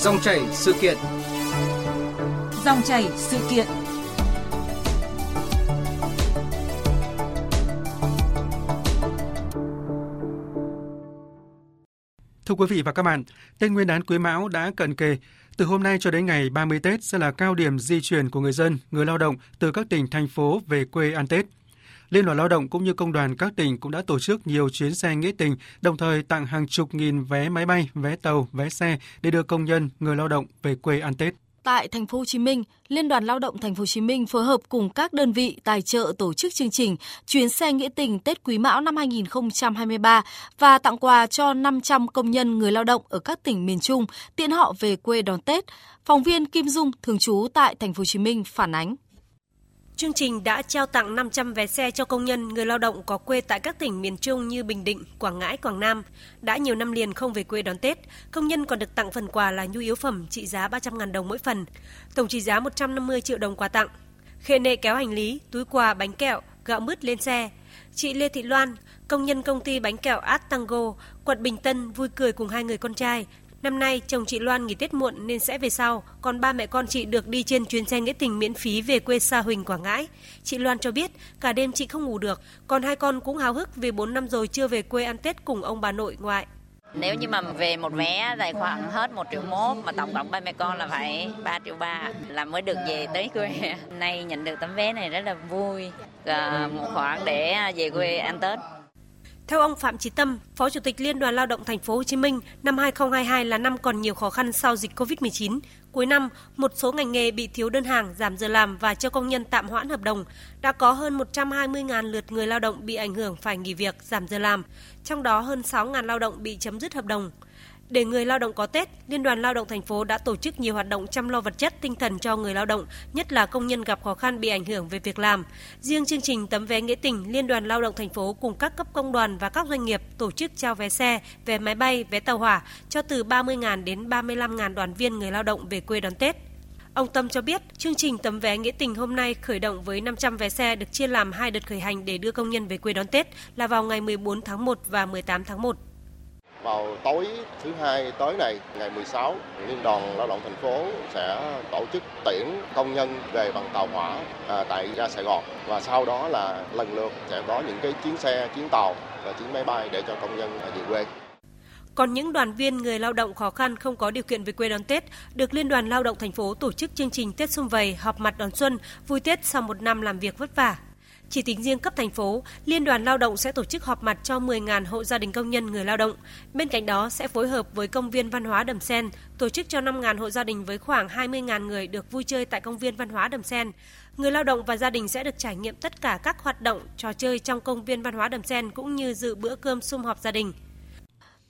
Dòng chảy sự kiện. Dòng chảy sự kiện. Thưa quý vị và các bạn, Tết Nguyên đán Quý Mão đã cận kề. Từ hôm nay cho đến ngày 30 Tết sẽ là cao điểm di chuyển của người dân, người lao động từ các tỉnh, thành phố về quê ăn Tết. Liên đoàn Lao động cũng như công đoàn các tỉnh cũng đã tổ chức nhiều chuyến xe nghĩa tình, đồng thời tặng hàng chục nghìn vé máy bay, vé tàu, vé xe để đưa công nhân, người lao động về quê ăn Tết. Tại thành phố Hồ Chí Minh, Liên đoàn Lao động thành phố Hồ Chí Minh phối hợp cùng các đơn vị tài trợ tổ chức chương trình chuyến xe nghĩa tình Tết Quý Mão năm 2023 và tặng quà cho 500 công nhân người lao động ở các tỉnh miền Trung tiện họ về quê đón Tết. Phóng viên Kim Dung thường trú tại thành phố Hồ Chí Minh phản ánh. Chương trình đã trao tặng 500 vé xe cho công nhân, người lao động có quê tại các tỉnh miền Trung như Bình Định, Quảng Ngãi, Quảng Nam. Đã nhiều năm liền không về quê đón Tết, công nhân còn được tặng phần quà là nhu yếu phẩm trị giá 300.000 đồng mỗi phần, tổng trị giá 150 triệu đồng quà tặng. Khệ nệ kéo hành lý, túi quà, bánh kẹo, gạo mứt lên xe. Chị Lê Thị Loan, công nhân công ty bánh kẹo Art Tango, quận Bình Tân vui cười cùng hai người con trai, Năm nay, chồng chị Loan nghỉ Tết muộn nên sẽ về sau, còn ba mẹ con chị được đi trên chuyến xe nghĩa tình miễn phí về quê Sa Huỳnh, Quảng Ngãi. Chị Loan cho biết, cả đêm chị không ngủ được, còn hai con cũng háo hức vì 4 năm rồi chưa về quê ăn Tết cùng ông bà nội ngoại. Nếu như mà về một vé tài khoảng hết 1 triệu mốt mà tổng cộng ba mẹ con là phải 3 triệu ba là mới được về tới quê. Nay nhận được tấm vé này rất là vui, à, một khoản để à, về quê ăn Tết. Theo ông Phạm Chí Tâm, Phó Chủ tịch Liên đoàn Lao động Thành phố Hồ Chí Minh, năm 2022 là năm còn nhiều khó khăn sau dịch Covid-19. Cuối năm, một số ngành nghề bị thiếu đơn hàng, giảm giờ làm và cho công nhân tạm hoãn hợp đồng. Đã có hơn 120.000 lượt người lao động bị ảnh hưởng phải nghỉ việc, giảm giờ làm, trong đó hơn 6.000 lao động bị chấm dứt hợp đồng. Để người lao động có Tết, Liên đoàn Lao động thành phố đã tổ chức nhiều hoạt động chăm lo vật chất tinh thần cho người lao động, nhất là công nhân gặp khó khăn bị ảnh hưởng về việc làm. Riêng chương trình tấm vé nghĩa tình, Liên đoàn Lao động thành phố cùng các cấp công đoàn và các doanh nghiệp tổ chức trao vé xe, vé máy bay, vé tàu hỏa cho từ 30.000 đến 35.000 đoàn viên người lao động về quê đón Tết. Ông Tâm cho biết, chương trình tấm vé nghĩa tình hôm nay khởi động với 500 vé xe được chia làm hai đợt khởi hành để đưa công nhân về quê đón Tết là vào ngày 14 tháng 1 và 18 tháng 1. Vào tối thứ hai tới này, ngày 16, Liên đoàn Lao động thành phố sẽ tổ chức tiễn công nhân về bằng tàu hỏa à, tại ga Sài Gòn và sau đó là lần lượt sẽ có những cái chuyến xe, chuyến tàu và chuyến máy bay để cho công nhân về quê. Còn những đoàn viên người lao động khó khăn không có điều kiện về quê đón Tết, được Liên đoàn Lao động thành phố tổ chức chương trình Tết Xuân Vầy họp mặt đón xuân, vui Tết sau một năm làm việc vất vả. Chỉ tính riêng cấp thành phố, Liên đoàn Lao động sẽ tổ chức họp mặt cho 10.000 hộ gia đình công nhân người lao động. Bên cạnh đó sẽ phối hợp với công viên văn hóa Đầm Sen, tổ chức cho 5.000 hộ gia đình với khoảng 20.000 người được vui chơi tại công viên văn hóa Đầm Sen. Người lao động và gia đình sẽ được trải nghiệm tất cả các hoạt động, trò chơi trong công viên văn hóa Đầm Sen cũng như dự bữa cơm sum họp gia đình.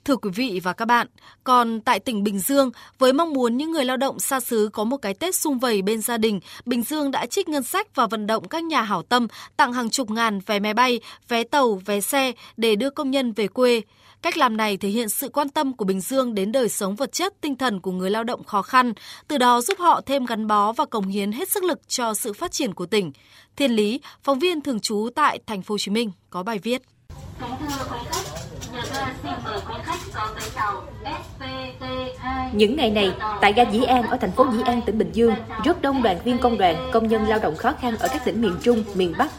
Thưa quý vị và các bạn, còn tại tỉnh Bình Dương, với mong muốn những người lao động xa xứ có một cái Tết sung vầy bên gia đình, Bình Dương đã trích ngân sách và vận động các nhà hảo tâm tặng hàng chục ngàn vé máy bay, vé tàu, vé xe để đưa công nhân về quê. Cách làm này thể hiện sự quan tâm của Bình Dương đến đời sống vật chất, tinh thần của người lao động khó khăn, từ đó giúp họ thêm gắn bó và cống hiến hết sức lực cho sự phát triển của tỉnh. Thiên Lý, phóng viên thường trú tại thành phố Hồ Chí Minh có bài viết. Kính thưa quý khách, những ngày này, tại ga Dĩ An ở thành phố Dĩ An, tỉnh Bình Dương, rất đông đoàn viên công đoàn, công nhân lao động khó khăn ở các tỉnh miền Trung, miền Bắc,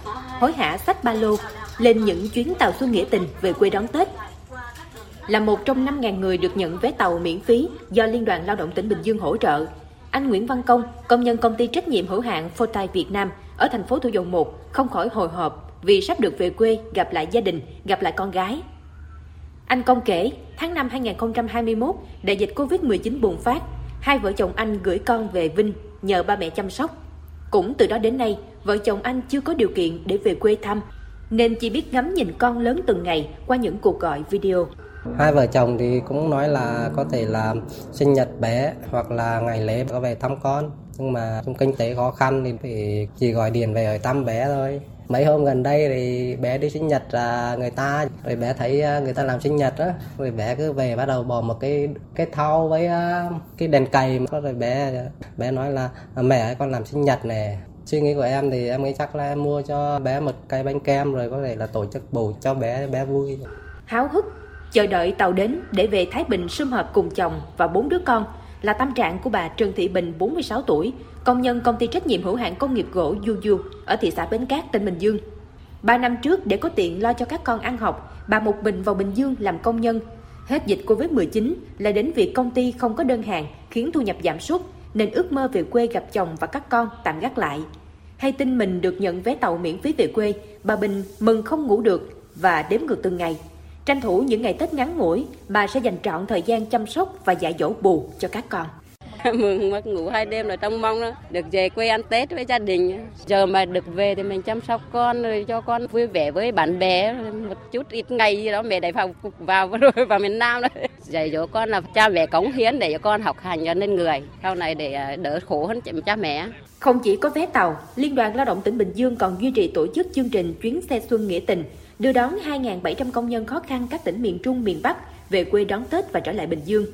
hối hả sách ba lô, lên những chuyến tàu xuân nghĩa tình về quê đón Tết. Là một trong 5.000 người được nhận vé tàu miễn phí do Liên đoàn Lao động tỉnh Bình Dương hỗ trợ, anh Nguyễn Văn Công, công nhân công ty trách nhiệm hữu hạn Photai Việt Nam ở thành phố Thủ Dầu Một, không khỏi hồi hộp vì sắp được về quê gặp lại gia đình, gặp lại con gái. Anh Công kể, tháng 5 2021, đại dịch Covid-19 bùng phát, hai vợ chồng anh gửi con về Vinh nhờ ba mẹ chăm sóc. Cũng từ đó đến nay, vợ chồng anh chưa có điều kiện để về quê thăm, nên chỉ biết ngắm nhìn con lớn từng ngày qua những cuộc gọi video. Hai vợ chồng thì cũng nói là có thể là sinh nhật bé hoặc là ngày lễ có về thăm con. Nhưng mà trong kinh tế khó khăn thì chỉ gọi điện về ở thăm bé thôi mấy hôm gần đây thì bé đi sinh nhật là người ta rồi bé thấy à, người ta làm sinh nhật á rồi bé cứ về bắt đầu bỏ một cái cái thau với à, cái đèn cày rồi bé bé nói là à, mẹ con làm sinh nhật nè. Suy nghĩ của em thì em nghĩ chắc là em mua cho bé một cây bánh kem rồi có thể là tổ chức bù cho bé bé vui. Háo hức chờ đợi tàu đến để về Thái Bình sum họp cùng chồng và bốn đứa con là tâm trạng của bà Trần Thị Bình, 46 tuổi, công nhân công ty trách nhiệm hữu hạn công nghiệp gỗ Du Du ở thị xã Bến Cát, tỉnh Bình Dương. Ba năm trước để có tiền lo cho các con ăn học, bà một mình vào Bình Dương làm công nhân. Hết dịch Covid-19 là đến việc công ty không có đơn hàng khiến thu nhập giảm sút nên ước mơ về quê gặp chồng và các con tạm gác lại. Hay tin mình được nhận vé tàu miễn phí về quê, bà Bình mừng không ngủ được và đếm ngược từng ngày. Tranh thủ những ngày Tết ngắn ngủi, bà sẽ dành trọn thời gian chăm sóc và dạy dỗ bù cho các con. mừng mất ngủ hai đêm là trong mong đó được về quê ăn Tết với gia đình. Giờ mà được về thì mình chăm sóc con rồi cho con vui vẻ với bạn bè một chút ít ngày gì đó mẹ đại vào vào rồi vào miền Nam đấy. Dạy dỗ con là cha mẹ cống hiến để cho con học hành cho nên người sau này để à, đỡ khổ hơn cha mẹ. Không chỉ có vé tàu, Liên đoàn Lao động tỉnh Bình Dương còn duy trì tổ chức chương trình chuyến xe xuân nghĩa tình đưa đón 2.700 công nhân khó khăn các tỉnh miền Trung, miền Bắc về quê đón Tết và trở lại Bình Dương.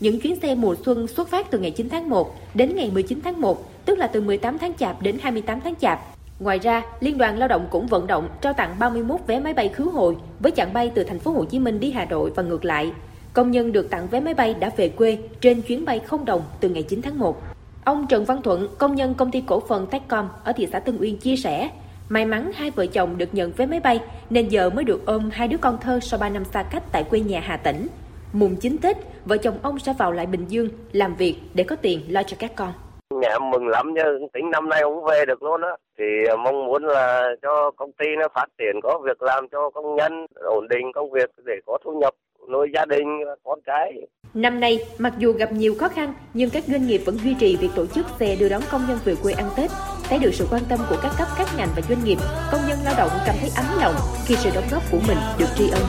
Những chuyến xe mùa xuân xuất phát từ ngày 9 tháng 1 đến ngày 19 tháng 1, tức là từ 18 tháng Chạp đến 28 tháng Chạp. Ngoài ra, Liên đoàn Lao động cũng vận động trao tặng 31 vé máy bay khứ hồi với chặng bay từ thành phố Hồ Chí Minh đi Hà Nội và ngược lại. Công nhân được tặng vé máy bay đã về quê trên chuyến bay không đồng từ ngày 9 tháng 1. Ông Trần Văn Thuận, công nhân công ty cổ phần Techcom ở thị xã Tân Uyên chia sẻ, may mắn hai vợ chồng được nhận vé máy bay nên giờ mới được ôm hai đứa con thơ sau 3 năm xa cách tại quê nhà Hà Tĩnh. Mùng 9 Tết, vợ chồng ông sẽ vào lại Bình Dương làm việc để có tiền lo cho các con. Nhà mừng lắm nha, tính năm nay cũng về được luôn á. Thì à, mong muốn là cho công ty nó phát triển, có việc làm cho công nhân, ổn định công việc để có thu nhập nuôi gia đình, con cái. Năm nay, mặc dù gặp nhiều khó khăn, nhưng các doanh nghiệp vẫn duy trì việc tổ chức xe đưa đón công nhân về quê ăn Tết. Thấy được sự quan tâm của các cấp các ngành và doanh nghiệp, công nhân lao động cảm thấy ấm lòng khi sự đóng góp của mình được tri ân.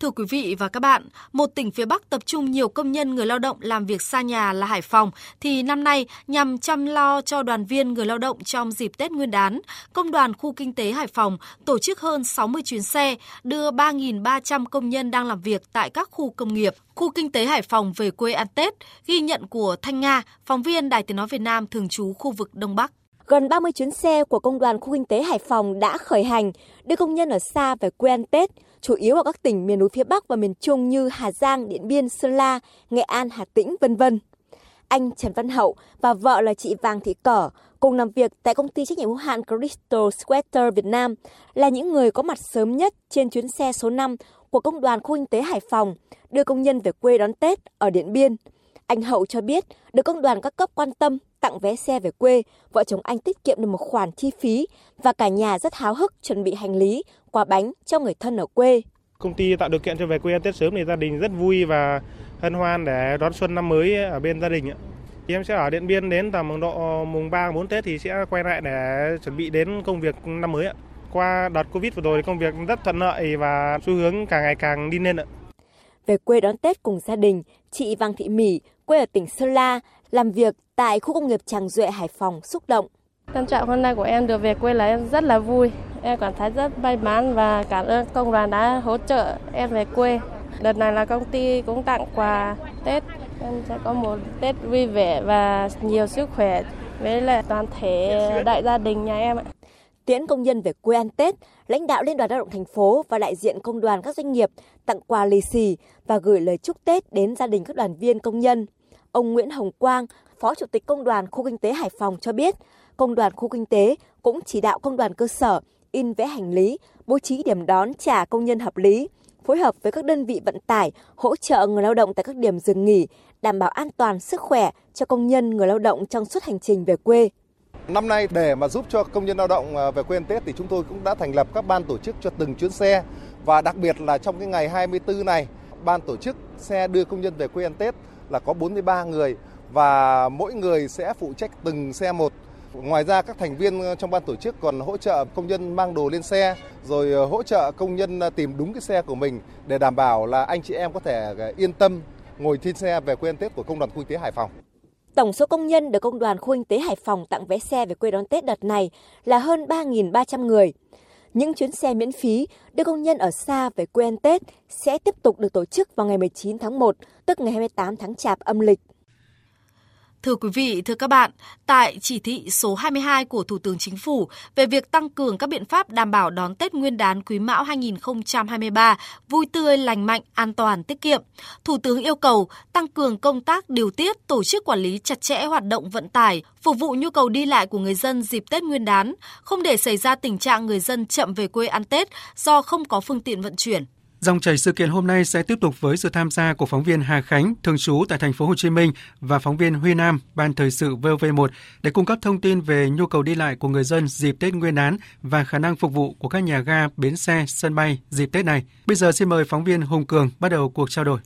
Thưa quý vị và các bạn, một tỉnh phía Bắc tập trung nhiều công nhân người lao động làm việc xa nhà là Hải Phòng, thì năm nay nhằm chăm lo cho đoàn viên người lao động trong dịp Tết Nguyên đán, Công đoàn Khu Kinh tế Hải Phòng tổ chức hơn 60 chuyến xe đưa 3.300 công nhân đang làm việc tại các khu công nghiệp, khu kinh tế Hải Phòng về quê ăn Tết, ghi nhận của Thanh Nga, phóng viên Đài Tiếng Nói Việt Nam thường trú khu vực Đông Bắc. Gần 30 chuyến xe của Công đoàn Khu Kinh tế Hải Phòng đã khởi hành đưa công nhân ở xa về quê ăn Tết – chủ yếu ở các tỉnh miền núi phía Bắc và miền Trung như Hà Giang, Điện Biên, Sơn La, Nghệ An, Hà Tĩnh, vân vân. Anh Trần Văn Hậu và vợ là chị Vàng Thị Cở cùng làm việc tại công ty trách nhiệm hữu hạn Crystal Sweater Việt Nam là những người có mặt sớm nhất trên chuyến xe số 5 của công đoàn khu kinh tế Hải Phòng đưa công nhân về quê đón Tết ở Điện Biên. Anh Hậu cho biết được công đoàn các cấp quan tâm tặng vé xe về quê, vợ chồng anh tiết kiệm được một khoản chi phí và cả nhà rất háo hức chuẩn bị hành lý, quà bánh cho người thân ở quê. Công ty tạo điều kiện cho về quê ăn Tết sớm thì gia đình rất vui và hân hoan để đón xuân năm mới ở bên gia đình. Thì em sẽ ở Điện Biên đến tầm độ mùng 3 4 Tết thì sẽ quay lại để chuẩn bị đến công việc năm mới ạ. Qua đợt Covid vừa rồi thì công việc rất thuận lợi và xu hướng càng ngày càng đi lên ạ. Về quê đón Tết cùng gia đình, chị Vàng Thị Mỹ, quê ở tỉnh Sơn La, làm việc tại khu công nghiệp Tràng Duệ, Hải Phòng xúc động. Tâm trạng hôm nay của em được về quê là em rất là vui. Em cảm thấy rất may mắn và cảm ơn công đoàn đã hỗ trợ em về quê. Đợt này là công ty cũng tặng quà Tết. Em sẽ có một Tết vui vẻ và nhiều sức khỏe với lại toàn thể đại gia đình nhà em ạ. Tiễn công nhân về quê ăn Tết, lãnh đạo Liên đoàn Lao động thành phố và đại diện công đoàn các doanh nghiệp tặng quà lì xì và gửi lời chúc Tết đến gia đình các đoàn viên công nhân. Ông Nguyễn Hồng Quang, Phó Chủ tịch Công đoàn Khu Kinh tế Hải Phòng cho biết, Công đoàn Khu Kinh tế cũng chỉ đạo công đoàn cơ sở in vẽ hành lý, bố trí điểm đón trả công nhân hợp lý, phối hợp với các đơn vị vận tải hỗ trợ người lao động tại các điểm dừng nghỉ, đảm bảo an toàn sức khỏe cho công nhân người lao động trong suốt hành trình về quê. Năm nay để mà giúp cho công nhân lao động à, về quê ăn Tết thì chúng tôi cũng đã thành lập các ban tổ chức cho từng chuyến xe và đặc biệt là trong cái ngày 24 này, ban tổ chức xe đưa công nhân về quê ăn Tết là có 43 người và mỗi người sẽ phụ trách từng xe một Ngoài ra các thành viên ờ, trong ban tổ chức còn hỗ trợ công nhân mang đồ lên xe rồi ờ, hỗ trợ công nhân ờ, tìm đúng cái xe của mình để đảm bảo là anh chị em có thể yên tâm ngồi trên xe về quê ăn Tết của công đoàn khu kinh tế Hải Phòng. Tổng số công nhân được công đoàn khu kinh tế Hải Phòng tặng vé xe về quê đón Tết đợt này là hơn 3.300 người. Những chuyến xe miễn phí đưa công nhân ở xa về quê ăn Tết sẽ tiếp tục được tổ chức vào ngày 19 tháng 1, tức ngày 28 tháng Chạp âm lịch. Thưa quý vị, thưa các bạn, tại chỉ thị số 22 của Thủ tướng Chính phủ về việc tăng cường các biện pháp đảm bảo đón Tết Nguyên đán Quý Mão 2023 vui tươi, lành mạnh, an toàn, tiết kiệm, Thủ tướng yêu cầu tăng cường công tác điều tiết, tổ chức quản lý chặt chẽ hoạt động vận tải, phục vụ nhu cầu đi lại của người dân dịp Tết Nguyên đán, không để xảy ra tình trạng người dân chậm về quê ăn Tết do không có phương tiện vận chuyển. Dòng chảy sự kiện hôm nay sẽ tiếp tục với sự tham gia của phóng viên Hà Khánh, thường trú tại thành phố Hồ Chí Minh và phóng viên Huy Nam, ban thời sự VV1 để cung cấp thông tin về nhu cầu đi lại của người dân dịp Tết Nguyên đán và khả năng phục vụ của các nhà ga, bến xe, sân bay dịp Tết này. Bây giờ xin mời phóng viên Hùng Cường bắt đầu cuộc trao đổi.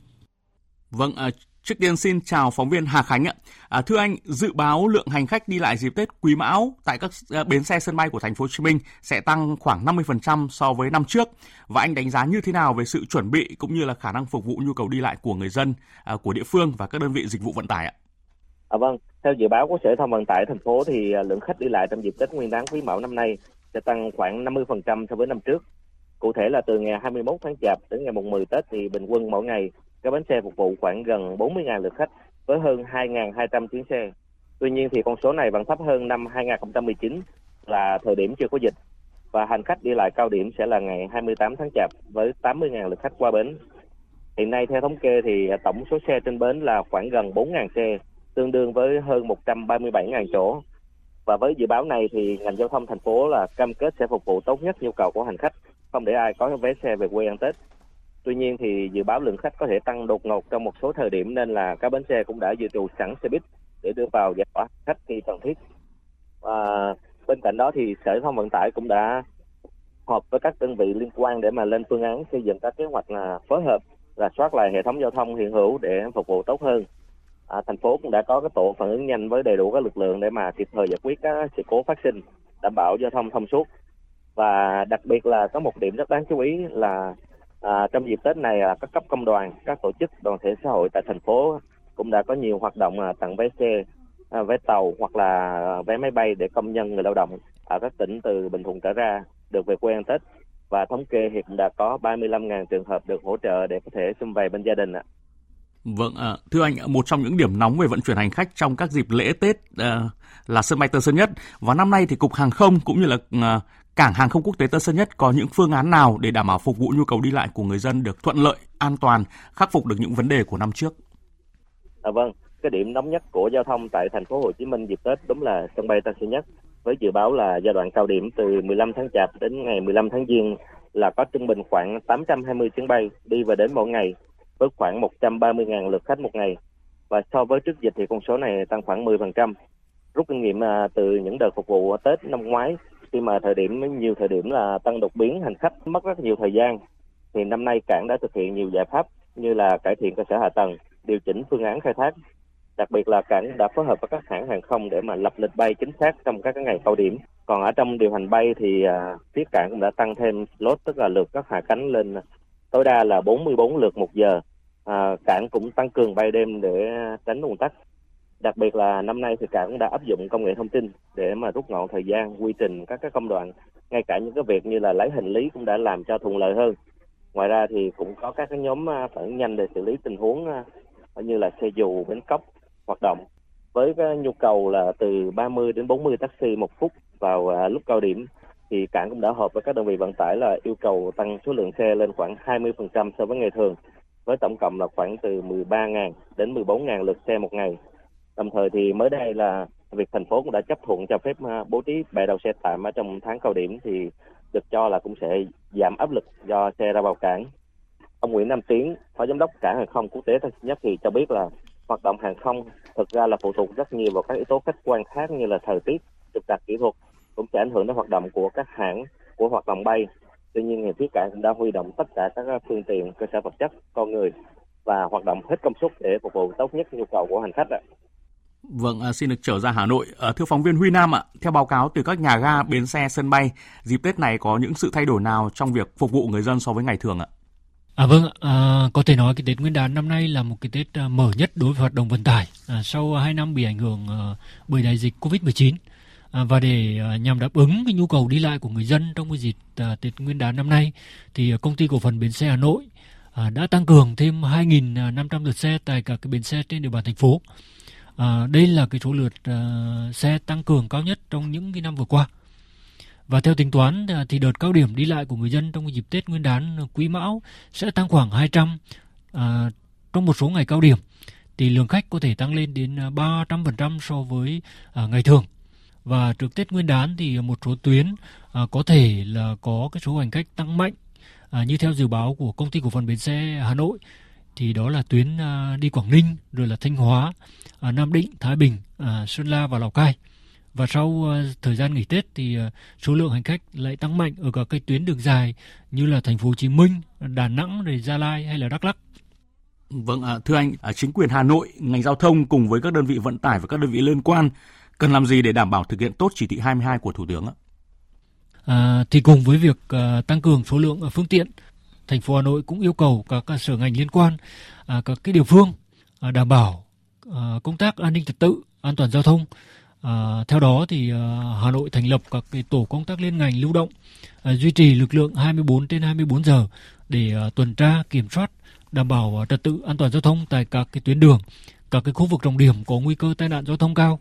Vâng, à, Trước tiên xin chào phóng viên Hà Khánh ạ. À, thưa anh, dự báo lượng hành khách đi lại dịp Tết Quý Mão tại các ờ, bến xe sân bay của thành phố Hồ Chí Minh sẽ tăng khoảng 50% so với năm trước và anh đánh giá như thế nào về sự chuẩn bị cũng như là khả năng phục vụ nhu cầu đi lại của người dân à, của địa phương và các đơn vị dịch vụ vận tải ạ? À, vâng, theo dự báo của Sở Thông Vận tải thành phố thì à, lượng khách đi lại trong dịp Tết Nguyên đán Quý Mão năm nay sẽ tăng khoảng 50% so với năm trước. Cụ thể là từ ngày 21 tháng Chạp đến ngày mùng 10 Tết thì bình quân mỗi ngày các bến xe phục vụ khoảng gần 40.000 lượt khách với hơn 2.200 chuyến xe. Tuy nhiên thì con số này vẫn thấp hơn năm 2019 là thời điểm chưa có dịch và hành khách đi lại cao điểm sẽ là ngày 28 tháng Chạp với 80.000 lượt khách qua bến. Hiện nay theo thống kê thì tổng số xe trên bến là khoảng gần 4.000 xe, tương đương với hơn 137.000 chỗ. Và với dự báo này thì ngành giao thông thành phố là cam kết sẽ phục vụ tốt nhất nhu cầu của hành khách, không để ai có vé xe về quê ăn Tết. Tuy nhiên thì dự báo lượng khách có thể tăng đột ngột trong một số thời điểm nên là các bến xe cũng đã dự trù sẵn xe buýt để đưa vào giải tỏa khách khi cần thiết. Và bên cạnh đó thì Sở Thông Vận tải cũng đã họp với các đơn vị liên quan để mà lên phương án xây dựng các kế hoạch là phối hợp là soát lại hệ thống giao thông hiện hữu để phục vụ tốt hơn. À, thành phố cũng đã có cái tổ phản ứng nhanh với đầy đủ các lực lượng để mà kịp thời giải quyết các sự cố phát sinh, đảm bảo giao thông thông suốt. Và đặc biệt là có một điểm rất đáng chú ý là À, trong dịp Tết này, là các cấp công đoàn, các tổ chức đoàn thể xã hội tại thành phố cũng đã có nhiều hoạt động à, tặng vé xe, à, vé tàu hoặc là à, vé máy bay để công nhân người lao động ở các tỉnh từ Bình Thuận trở ra được về quê ăn Tết. Và thống kê hiện đã có 35.000 trường hợp được hỗ trợ để có thể xung vầy bên gia đình ạ. Vâng, à, thưa anh, một trong những điểm nóng về vận chuyển hành khách trong các dịp lễ Tết à, là sân bay Tân Sơn Nhất. Và năm nay thì Cục Hàng không cũng như là à, Cảng hàng không quốc tế Tân Sơn Nhất có những phương án nào để đảm bảo phục vụ nhu cầu đi lại của người dân được thuận lợi, an toàn, khắc phục được những vấn đề của năm trước? À, vâng, cái điểm nóng nhất của giao thông tại thành phố Hồ Chí Minh dịp Tết đúng là sân bay Tân Sơn Nhất với dự báo là giai đoạn cao điểm từ 15 tháng Chạp đến ngày 15 tháng Giêng là có trung bình khoảng 820 chuyến bay đi và đến mỗi ngày với khoảng 130.000 lượt khách một ngày. Và so với trước dịch thì con số này tăng khoảng 10%. Rút kinh nghiệm à, từ những đợt phục vụ Tết năm ngoái khi mà thời điểm nhiều thời điểm là tăng đột biến hành khách mất rất nhiều thời gian thì năm nay cảng đã thực hiện nhiều giải pháp như là cải thiện cơ sở hạ tầng điều chỉnh phương án khai thác. Đặc biệt là cảng đã phối hợp với các hãng hàng không để mà lập lịch bay chính xác trong các ngày cao điểm. Còn ở trong điều hành bay thì à, phía cảng cũng đã tăng thêm lốt tức là lượt các hạ cánh lên tối đa là 44 lượt một giờ. À, cảng cũng tăng cường bay đêm để tránh ùn tắc đặc biệt là năm nay thì cảng cũng đã áp dụng công nghệ thông tin để mà rút ngọn thời gian quy trình các cái công đoạn, ngay cả những cái việc như là lấy hành lý cũng đã làm cho thuận lợi hơn. Ngoài ra thì cũng có các cái nhóm à, phản ứng nhanh để xử lý tình huống à, như là xe dù, bến cóc hoạt động. Với cái nhu cầu là từ 30 đến 40 taxi một phút vào à, lúc cao điểm, thì cảng cũng đã họp với các đơn vị vận tải là yêu cầu tăng số lượng xe lên khoảng 20% so với ngày thường, với tổng cộng là khoảng từ 13.000 đến 14.000 lượt xe một ngày. Đồng thời thì mới đây là việc thành phố cũng đã chấp thuận cho phép à, bố trí bãi đậu xe tạm ở trong tháng cao điểm thì được cho là cũng sẽ giảm áp lực do xe ra vào cảng. Ông Nguyễn Nam Tiến, Phó Giám đốc Cảng hàng không quốc tế Tân Sơn Nhất thì cho biết là hoạt động hàng không thực ra là phụ thuộc rất nhiều vào các yếu tố khách quan khác như là thời tiết, trục trặc kỹ thuật cũng sẽ ảnh hưởng đến hoạt động của các hãng của hoạt động bay. Tuy nhiên, thì phía cảng cũng đã huy động tất cả các à, phương tiện, cơ sở vật chất, con người và hoạt động hết công suất để phục vụ tốt nhất nhu cầu của hành khách. Vâng, à, xin được trở ra Hà Nội. À, thưa phóng viên Huy Nam ạ, theo báo cáo từ các nhà ga, bến xe, sân bay, dịp Tết này có những sự thay đổi nào trong việc phục vụ người dân so với ngày thường ạ? À vâng, à, có thể nói cái Tết Nguyên đán năm nay là một cái Tết à, mở nhất đối với hoạt động vận tải à, sau 2 năm bị ảnh hưởng à, bởi đại dịch Covid-19. À, và để à, nhằm đáp ứng cái nhu cầu đi lại của người dân trong cái dịp à, Tết Nguyên đán năm nay thì à, công ty cổ phần bến xe Hà Nội à, đã tăng cường thêm 2.500 lượt xe tại các cái bến xe trên địa bàn thành phố À, đây là cái số lượt uh, xe tăng cường cao nhất trong những cái năm vừa qua. Và theo tính toán à, thì đợt cao điểm đi lại của người dân trong dịp Tết Nguyên đán Quý Mão sẽ tăng khoảng 200 à, trong một số ngày cao điểm thì lượng khách có thể tăng lên đến à, 300% so với à, ngày thường. Và trước Tết Nguyên đán thì một số tuyến à, có thể là có cái số hành khách tăng mạnh à, như theo dự báo của công ty cổ phần bến xe Hà Nội thì đó là tuyến à, đi Quảng Ninh rồi là Thanh Hóa, à, Nam Định, Thái Bình, à, Sơn La và Lào Cai. Và sau thời gian nghỉ Tết thì uh, số lượng hành khách lại tăng mạnh ở các cái tuyến đường dài như là thành phố Hồ Chí Minh, Đà Nẵng, rồi Gia Lai hay là Đắk Lắk. Vâng, à, thưa anh, à, chính quyền Hà Nội, ngành giao thông cùng với các đơn vị vận tải và các đơn vị liên quan cần làm gì để đảm bảo thực hiện tốt chỉ thị 22 của Thủ tướng ạ? À, thì cùng với việc uh, tăng cường số lượng phương tiện, thành phố Hà Nội cũng yêu cầu các sở ngành liên quan, à, các cái địa phương à, đảm bảo à, công tác an ninh trật tự, an toàn giao thông. À, theo đó thì Hà Nội thành lập các cái tổ công tác liên ngành lưu động, duy trì lực lượng 24 trên 24 giờ để tuần tra kiểm soát đảm bảo trật tự an toàn giao thông tại các cái tuyến đường, các cái khu vực trọng điểm có nguy cơ tai nạn giao thông cao.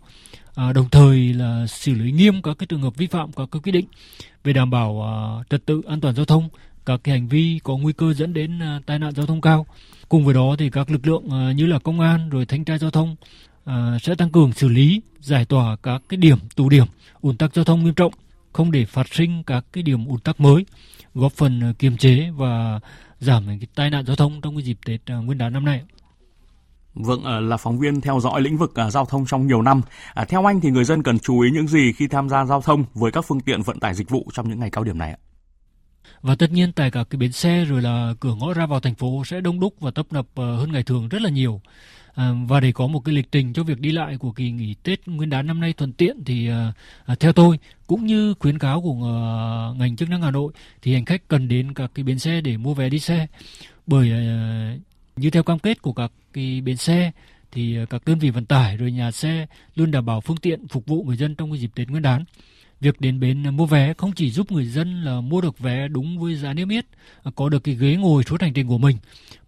À, đồng thời là xử lý nghiêm các cái trường hợp vi phạm các cái quy định về đảm bảo à, trật tự an toàn giao thông, các cái hành vi có nguy cơ dẫn đến à, tai nạn giao thông cao. Cùng với đó thì các lực lượng à, như là công an rồi thanh tra giao thông à, sẽ tăng cường xử lý, giải tỏa các cái điểm tụ điểm ùn tắc giao thông nghiêm trọng, không để phát sinh các cái điểm ùn tắc mới, góp phần kiềm chế và giảm cái tai nạn giao thông trong cái dịp Tết Nguyên đán năm nay. Vâng, là phóng viên theo dõi lĩnh vực giao thông trong nhiều năm. Theo anh thì người dân cần chú ý những gì khi tham gia giao thông với các phương tiện vận tải dịch vụ trong những ngày cao điểm này ạ? Và tất nhiên tại các cái bến xe rồi là cửa ngõ ra vào thành phố sẽ đông đúc và tấp nập ờ, hơn ngày thường rất là nhiều. À, và để có một cái lịch trình cho việc đi lại của kỳ nghỉ Tết Nguyên đán năm nay thuận tiện thì ờ, à, theo tôi cũng như khuyến cáo của à, ngành chức năng Hà Nội thì hành khách cần đến các cái bến xe để mua vé đi xe bởi à, như theo cam kết của các cái bến xe thì các đơn vị vận tải rồi nhà xe luôn đảm bảo phương tiện phục vụ người dân trong cái dịp Tết Nguyên đán. Việc đến bến mua vé không chỉ giúp người dân là mua được vé đúng với giá niêm yết, có được cái ghế ngồi suốt hành trình của mình,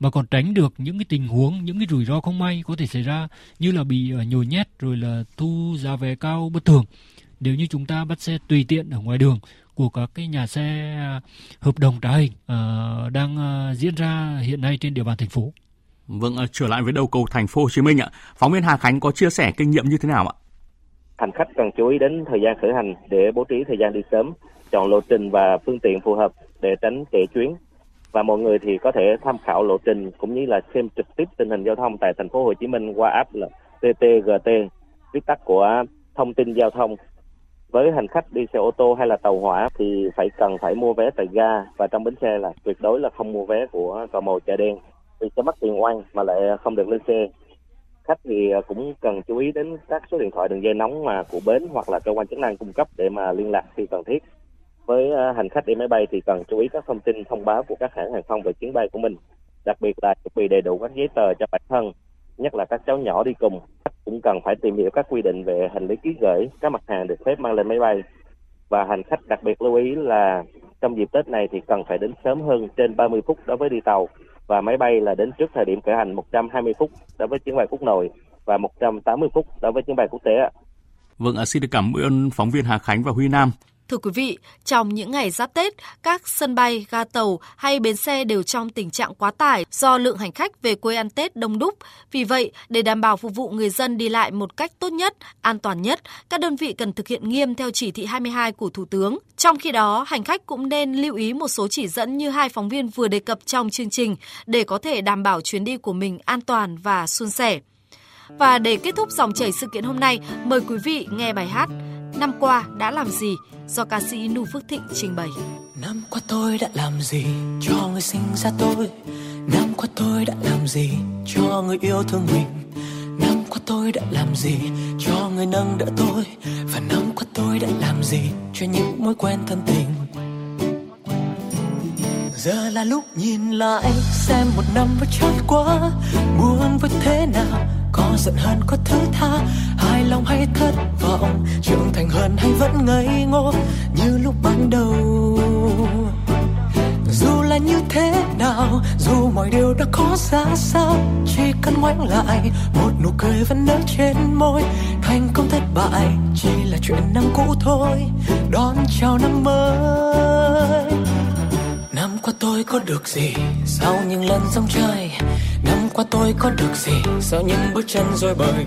mà còn tránh được những cái tình huống, những cái rủi ro không may có thể xảy ra như là bị ờ, nhồi nhét rồi là thu giá vé cao bất thường. Nếu như chúng ta bắt xe tùy tiện ở ngoài đường của các cái nhà xe à, hợp đồng trá hình uh, đang uh, diễn ra hiện nay trên địa bàn thành phố. Vâng, à, trở lại với đầu cầu thành phố Hồ Chí Minh ạ. Phóng viên Hà Khánh có chia sẻ kinh nghiệm như thế nào ạ? Hành khách cần chú ý đến thời gian khởi hành để bố trí thời gian đi sớm, chọn lộ trình và phương tiện phù hợp để tránh trễ chuyến. Và mọi người thì có thể tham khảo lộ trình cũng như là xem trực tiếp tình hình giao thông tại thành phố Hồ Chí Minh qua app là TTGT, viết tắt của thông tin giao thông. Với hành khách đi xe ô tô hay là tàu hỏa thì phải cần phải mua vé tại ga và trong bến xe là tuyệt đối là không mua vé của cò màu chợ đen vì sẽ mất tiền oan mà lại không được lên xe khách thì ờ, cũng cần chú ý đến các số điện thoại đường dây nóng mà của bến hoặc là cơ quan chức năng cung cấp để mà liên lạc khi cần thiết. Với ờ, hành khách đi máy bay thì cần chú ý các thông tin thông báo của các hãng hàng không về chuyến bay của mình, đặc biệt là chuẩn bị đầy đủ các giấy tờ cho bản thân, nhất là các cháu nhỏ đi cùng. Khách cũng cần phải tìm hiểu các quy định về hành lý ký gửi, các mặt hàng được phép mang lên máy bay. Và hành khách đặc biệt lưu ý là trong dịp Tết này thì cần phải đến sớm hơn trên 30 phút đối với đi tàu và máy bay là đến trước thời điểm khởi hành 120 phút đối với chuyến bay quốc nội và 180 phút đối với chuyến bay quốc tế. Vâng, xin được cảm ơn phóng viên Hà Khánh và Huy Nam. Thưa quý vị, trong những ngày giáp Tết, các sân bay, ga tàu hay bến xe đều trong tình trạng quá tải do lượng hành khách về quê ăn Tết đông đúc. Vì vậy, để đảm bảo phục vụ người dân đi lại một cách tốt nhất, an toàn nhất, các đơn vị cần thực hiện nghiêm theo chỉ thị 22 của Thủ tướng. Trong khi đó, hành khách cũng nên lưu ý một số chỉ dẫn như hai phóng viên vừa đề cập trong chương trình để có thể đảm bảo chuyến đi của mình an toàn và suôn sẻ. Và để kết thúc dòng chảy sự kiện hôm nay, mời quý vị nghe bài hát Năm qua đã làm gì do ca sĩ Nu Phước Thịnh trình bày. Năm qua tôi đã làm gì cho người sinh ra tôi? Năm qua tôi đã làm gì cho người yêu thương mình? Năm qua tôi đã làm gì cho người nâng đỡ tôi? Và năm qua tôi đã làm gì cho những mối quen thân tình? Giờ là lúc nhìn lại, xem một năm vừa trôi qua Buồn với thế nào, có giận hờn có thứ tha hài lòng hay thất vọng, trưởng thành hơn hay vẫn ngây ngô, như lúc ban đầu. Dù là như thế nào, dù mọi điều đã có ra sao, chỉ cần ngoảnh lại, một nụ cười vẫn nở trên môi. Thành công thất bại chỉ là chuyện năm cũ thôi, đón chào năm mới. Năm qua tôi có được gì sau những lần sông chơi năm qua tôi có được gì sau những bước chân rồi bời?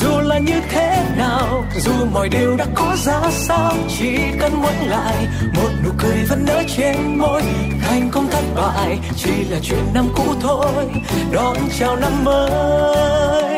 dù là như thế nào, dù mọi điều đã có ra sao, chỉ cần ngoảnh lại, một nụ cười vẫn nở trên môi. Thành công thất bại chỉ là chuyện năm cũ thôi, đón chào năm mới.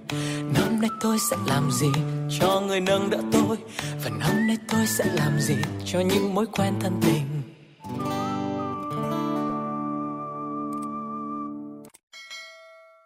năm nay tôi sẽ làm gì cho người nâng đỡ tôi? Và năm nay tôi sẽ làm gì cho những mối quen thân tình?